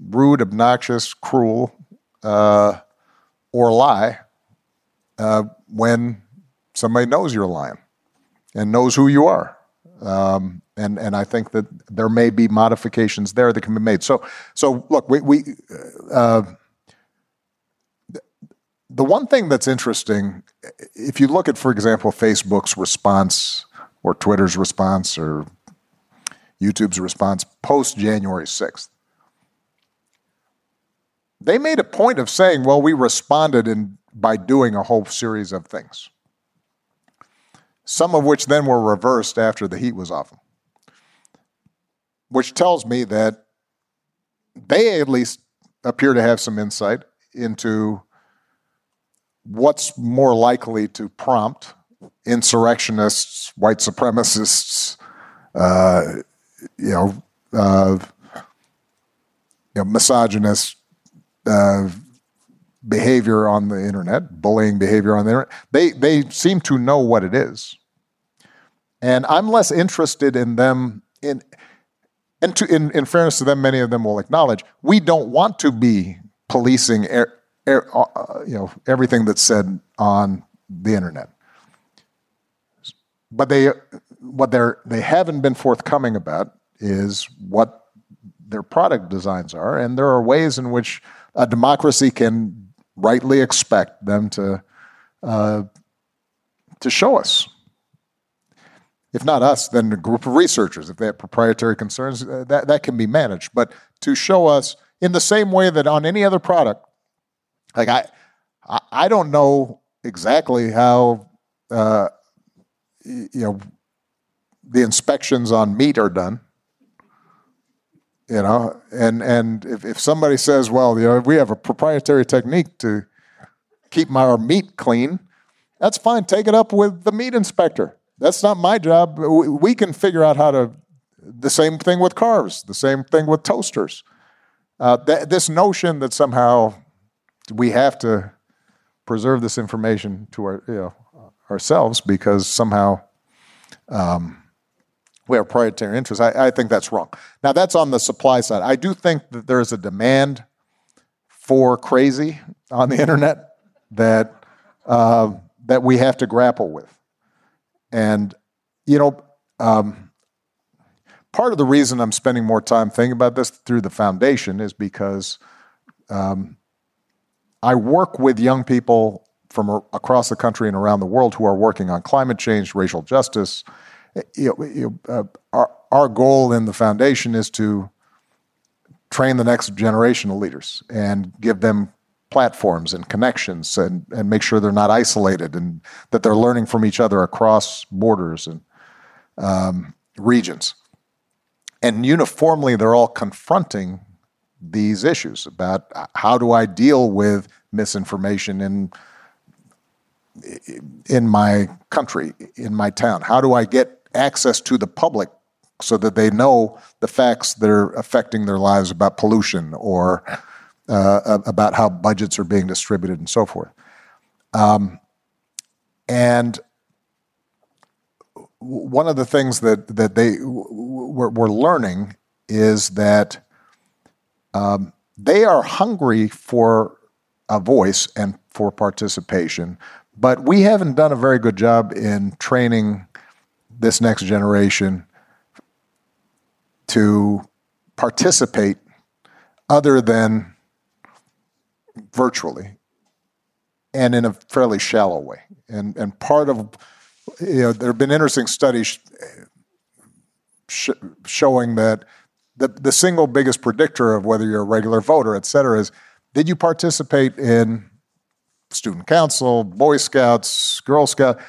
rude, obnoxious, cruel, uh, or lie uh, when somebody knows you're lying and knows who you are. Um, and and I think that there may be modifications there that can be made. So so look, we we uh, the one thing that's interesting, if you look at, for example, Facebook's response or Twitter's response or YouTube's response post January sixth, they made a point of saying, "Well, we responded in by doing a whole series of things." Some of which then were reversed after the heat was off them which tells me that they at least appear to have some insight into what's more likely to prompt insurrectionists, white supremacists, uh, you know, uh, you know, misogynist uh, behavior on the internet, bullying behavior on the internet. They they seem to know what it is, and I'm less interested in them in and to, in, in, fairness to them, many of them will acknowledge we don't want to be policing uh, you know, everything that's said on the internet. But they, what they're, they haven't been forthcoming about is what their product designs are, and there are ways in which a democracy can rightly expect them to, uh, to show us if not us, then a group of researchers. If they have proprietary concerns, uh, that, that can be managed. But to show us in the same way that on any other product, like I, I don't know exactly how, uh, you know, the inspections on meat are done. You know, and and if, if somebody says, well, you know, we have a proprietary technique to keep our meat clean, that's fine. Take it up with the meat inspector. That's not my job. We can figure out how to. The same thing with cars. The same thing with toasters. Uh, th- this notion that somehow we have to preserve this information to our, you know, ourselves because somehow um, we have proprietary interests. I, I, think that's wrong. Now that's on the supply side. I do think that there is a demand for crazy on the internet that uh, that we have to grapple with. And, you know, um, part of the reason I'm spending more time thinking about this through the foundation is because um, I work with young people from across the country and around the world who are working on climate change, racial justice. You know, you uh, our, our goal in the foundation is to train the next generation of leaders and give them platforms and connections and, and make sure they're not isolated and that they're learning from each other across borders and um, regions. And uniformly, they're all confronting these issues about how do I deal with misinformation in in my country, in my town? How do I get access to the public so that they know the facts that are affecting their lives about pollution or uh, about how budgets are being distributed and so forth. Um, and one of the things that that they were, were learning is that um, they are hungry for a voice and for participation. But we haven't done a very good job in training this next generation to participate other than virtually and in a fairly shallow way. And, and part of, you know, there have been interesting studies sh- showing that the, the single biggest predictor of whether you're a regular voter, et cetera, is did you participate in student council, Boy Scouts, Girl Scout?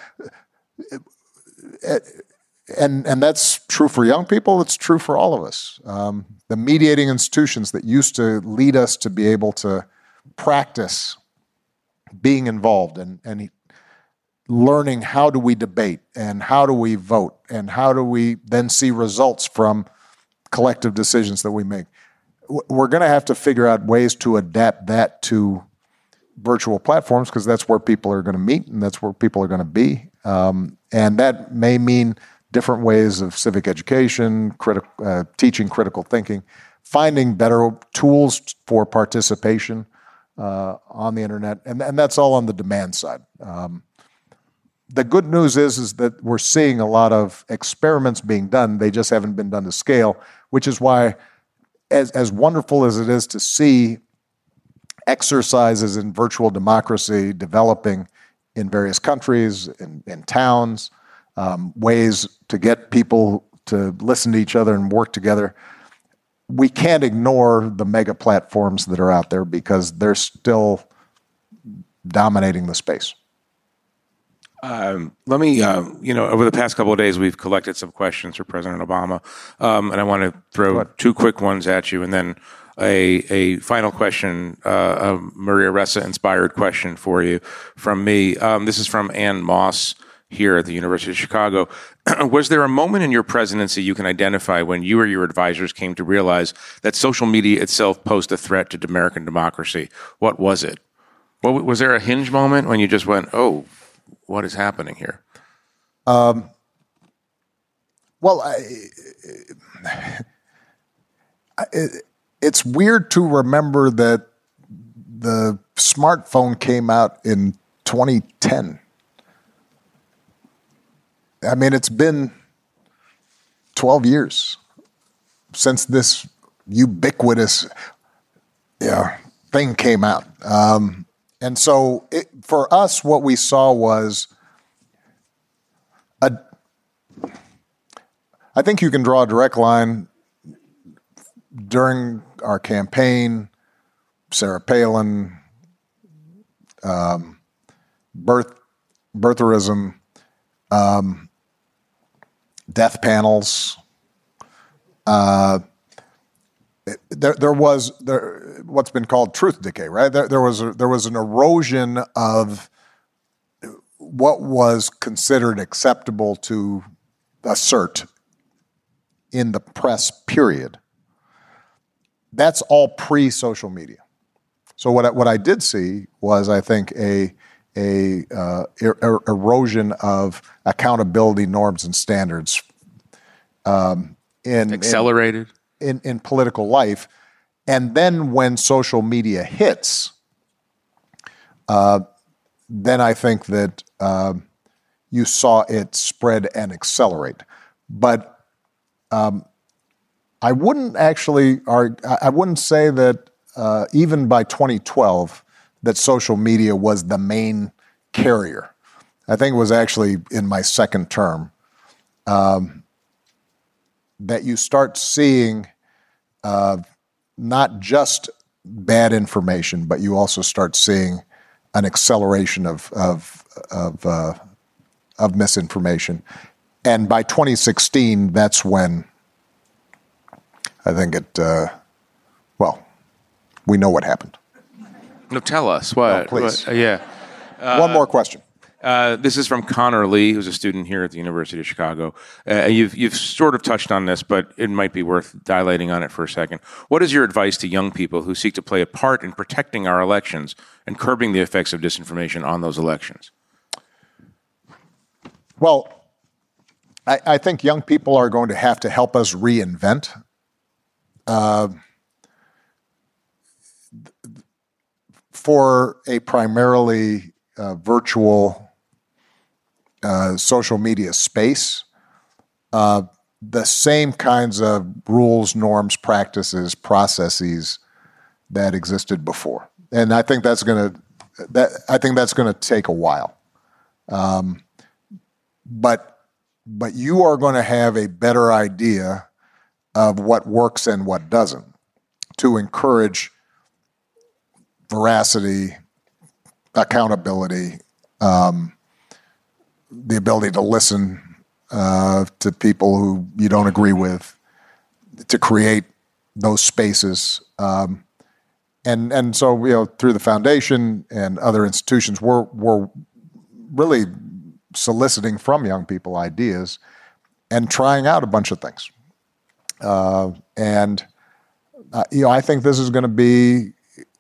And, and that's true for young people, it's true for all of us. Um, the mediating institutions that used to lead us to be able to practice being involved and, and learning how do we debate and how do we vote and how do we then see results from collective decisions that we make. We're going to have to figure out ways to adapt that to virtual platforms because that's where people are going to meet and that's where people are going to be. Um, and that may mean different ways of civic education, criti- uh, teaching critical thinking, finding better tools for participation uh, on the internet, and, and that's all on the demand side. Um, the good news is is that we're seeing a lot of experiments being done. They just haven't been done to scale, which is why, as as wonderful as it is to see exercises in virtual democracy developing in various countries, in, in towns, um, ways to get people to listen to each other and work together. We can't ignore the mega platforms that are out there because they're still dominating the space. Um, let me, uh, you know, over the past couple of days, we've collected some questions for President Obama, um, and I want to throw two quick ones at you, and then a a final question, uh, a Maria Ressa inspired question for you from me. Um, this is from Ann Moss here at the University of Chicago. Was there a moment in your presidency you can identify when you or your advisors came to realize that social media itself posed a threat to American democracy? What was it? What, was there a hinge moment when you just went, "Oh, what is happening here? Um, well, I, it, it's weird to remember that the smartphone came out in 2010. I mean, it's been 12 years since this ubiquitous yeah, thing came out. Um, and so it, for us, what we saw was a. I think you can draw a direct line during our campaign. Sarah Palin, um, birth, birtherism, um, death panels. Uh, there, there was there, what's been called truth decay, right? There, there was a, there was an erosion of what was considered acceptable to assert in the press. Period. That's all pre-social media. So what I, what I did see was, I think, a a uh, er, erosion of accountability norms and standards. Um, in accelerated in, in political life. And then when social media hits, uh, then I think that uh, you saw it spread and accelerate. But um, I wouldn't actually, argue, I wouldn't say that uh, even by 2012 that social media was the main carrier. I think it was actually in my second term. Um, that you start seeing uh, not just bad information, but you also start seeing an acceleration of of of, uh, of misinformation. And by 2016, that's when I think it. Uh, well, we know what happened. No, tell us what. Oh, please, what, yeah. One more question. Uh, this is from Connor Lee, who's a student here at the University of Chicago. Uh, you've you've sort of touched on this, but it might be worth dilating on it for a second. What is your advice to young people who seek to play a part in protecting our elections and curbing the effects of disinformation on those elections? Well, I, I think young people are going to have to help us reinvent. Uh, for a primarily uh, virtual uh, social media space, uh, the same kinds of rules, norms, practices, processes that existed before, and I think that's going to that I think that's going to take a while. Um, but but you are going to have a better idea of what works and what doesn't to encourage veracity, accountability, um, the ability to listen uh, to people who you don't agree with, to create those spaces. Um, and and so you know through the foundation and other institutions, we're we're really soliciting from young people ideas and trying out a bunch of things. Uh, and uh, you know, I think this is going to be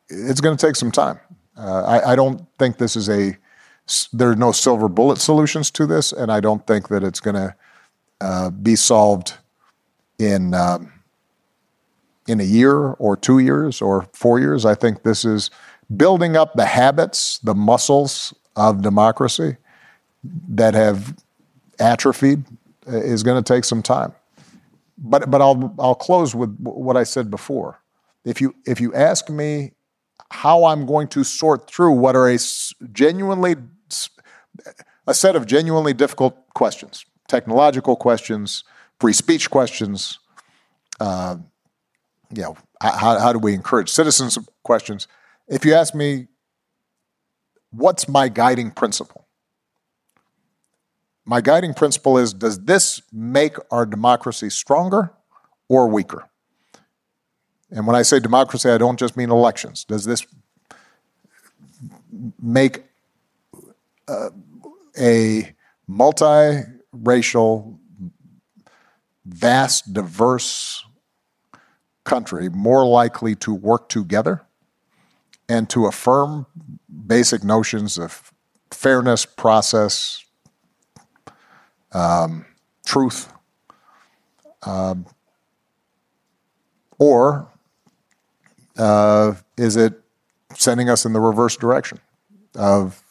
it's going to take some time. Uh, I, I, don't think this is a there are no silver bullet solutions to this, and I don't think that it's going to uh, be solved in um, in a year or two years or four years. I think this is building up the habits, the muscles of democracy that have atrophied uh, is going to take some time. But but I'll I'll close with what I said before. If you if you ask me how I'm going to sort through what are a genuinely a set of genuinely difficult questions, technological questions, free speech questions, uh, you know, how, how do we encourage citizens questions? If you ask me, what's my guiding principle? My guiding principle is does this make our democracy stronger or weaker? And when I say democracy, I don't just mean elections. Does this make uh, a multiracial, vast, diverse country more likely to work together and to affirm basic notions of fairness, process, um, truth, um, or uh, is it sending us in the reverse direction of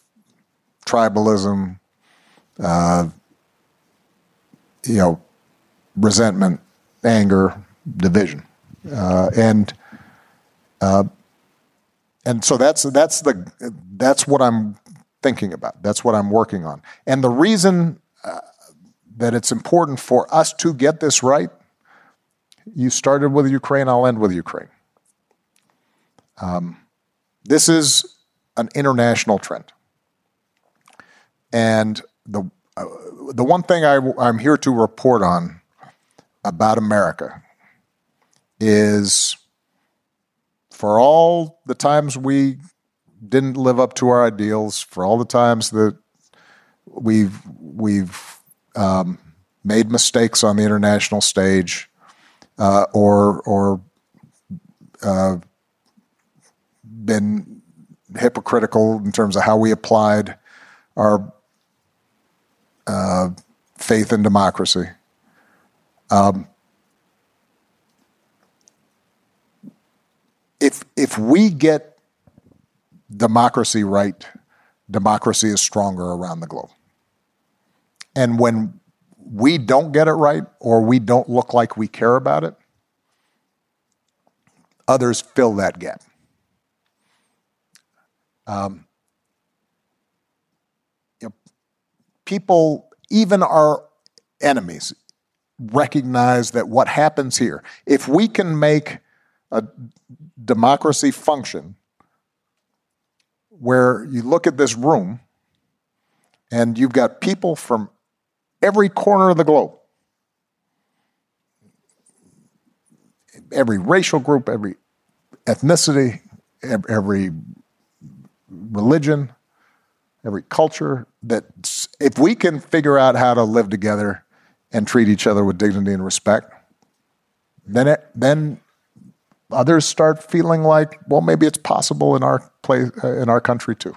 tribalism, uh, you know, resentment, anger, division, uh, and uh, and so that's that's the that's what I'm thinking about. That's what I'm working on. And the reason uh, that it's important for us to get this right, you started with Ukraine. I'll end with Ukraine. Um, this is an international trend. And the, uh, the one thing I, I'm here to report on about America is for all the times we didn't live up to our ideals, for all the times that we've we've um, made mistakes on the international stage, uh, or or uh, been hypocritical in terms of how we applied our uh, faith in democracy. Um, if if we get democracy right, democracy is stronger around the globe. And when we don't get it right or we don't look like we care about it, others fill that gap. Um, you know, people, even our enemies, recognize that what happens here, if we can make a democracy function where you look at this room and you've got people from every corner of the globe, every racial group, every ethnicity, every religion, every culture, that if we can figure out how to live together and treat each other with dignity and respect, then it, then others start feeling like, well, maybe it's possible in our place uh, in our country too.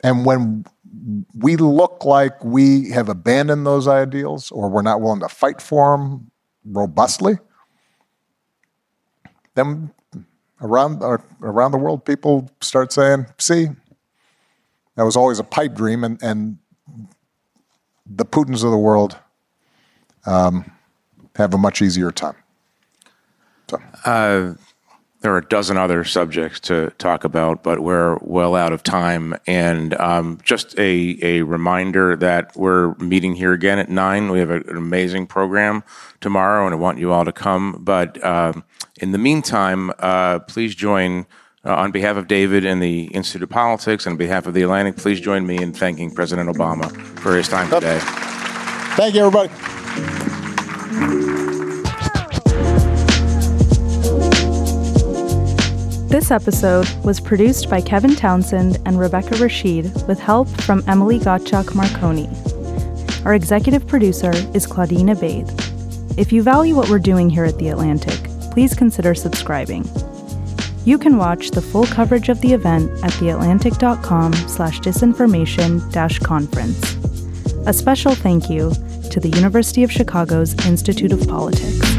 And when we look like we have abandoned those ideals or we're not willing to fight for them robustly, then around uh, around the world, people start saying, "See, that was always a pipe dream," and and the Putins of the world um, have a much easier time. So. Uh, there are a dozen other subjects to talk about, but we're well out of time. And um, just a, a reminder that we're meeting here again at nine. We have a, an amazing program tomorrow, and I want you all to come. But um, in the meantime, uh, please join. Uh, on behalf of David and the Institute of Politics, and on behalf of the Atlantic, please join me in thanking President Obama for his time today. Thank you, everybody. This episode was produced by Kevin Townsend and Rebecca Rashid with help from Emily Gottschalk Marconi. Our executive producer is Claudine Ebeid. If you value what we're doing here at The Atlantic, please consider subscribing. You can watch the full coverage of the event at theatlantic.com slash disinformation dash conference. A special thank you to the University of Chicago's Institute of Politics.